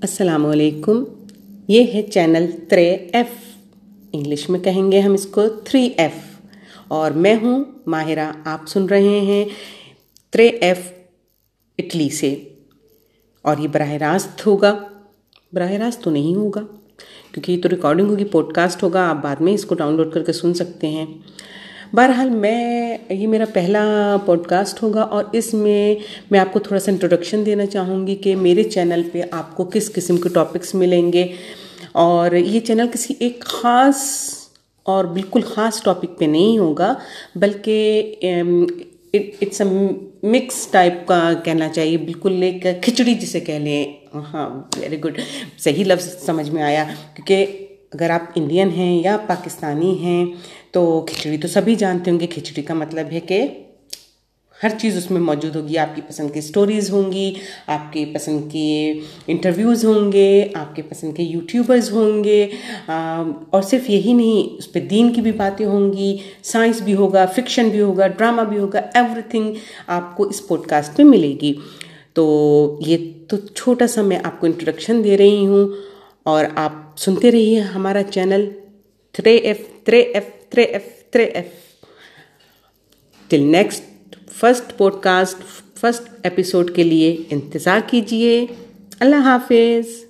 السلام علیکم۔ یہ ہے چینل ترے ایف۔ انگلش میں کہیں گے ہم اس کو تھری ایف۔ اور میں ہوں ماہرہ، آپ سن رہے ہیں ترے ایف اٹلی سے۔ اور یہ براہ راست ہوگا۔ براہ راست تو نہیں ہوگا، کیونکہ یہ تو ریکارڈنگ ہوگی، پوڈ کاسٹ ہوگا، آپ بعد میں اس کو ڈاؤن لوڈ کر کے سن سکتے ہیں۔ بہرحال میں، یہ میرا پہلا پوڈ کاسٹ ہوگا اور اس میں میں آپ کو تھوڑا سا انٹروڈکشن دینا چاہوں گی کہ میرے چینل پہ آپ کو کس قسم کے ٹاپکس ملیں گے اور یہ چینل کسی ایک خاص اور بالکل خاص ٹاپک پہ نہیں ہوگا، بلکہ اٹس اے مکس ٹائپ کا کہنا چاہیے، بالکل ایک کھچڑی جسے کہہ لیں۔ ہاں ویری گڈ صحیح لفظ سمجھ میں آیا، کیونکہ اگر آپ انڈین ہیں یا پاکستانی ہیں، تو کھچڑی تو سبھی جانتے ہوں گے۔ کھچڑی کا مطلب ہے کہ ہر چیز اس میں موجود ہوگی۔ آپ کی پسند کی اسٹوریز ہوں گی، آپ کی پسند کی انٹرویوز ہوں گے، آپ کے پسند کے یوٹیوبرز ہوں گے۔ اور صرف یہی نہیں، اس پہ دین کی بھی باتیں ہوں گی سائنس بھی ہوگا فکشن بھی ہوگا ڈرامہ بھی ہوگا ایوری تھنگ آپ کو اس پوڈ کاسٹ پہ ملے گی۔ تو یہ تو چھوٹا سا میں آپ کو انٹروڈکشن دے رہی ہوں۔ اور آپ سنتے رہیے ہمارا channel three F three F three F three F. Till next first podcast first episode کے لیے انتظار کیجیے۔ اللہ حافظ۔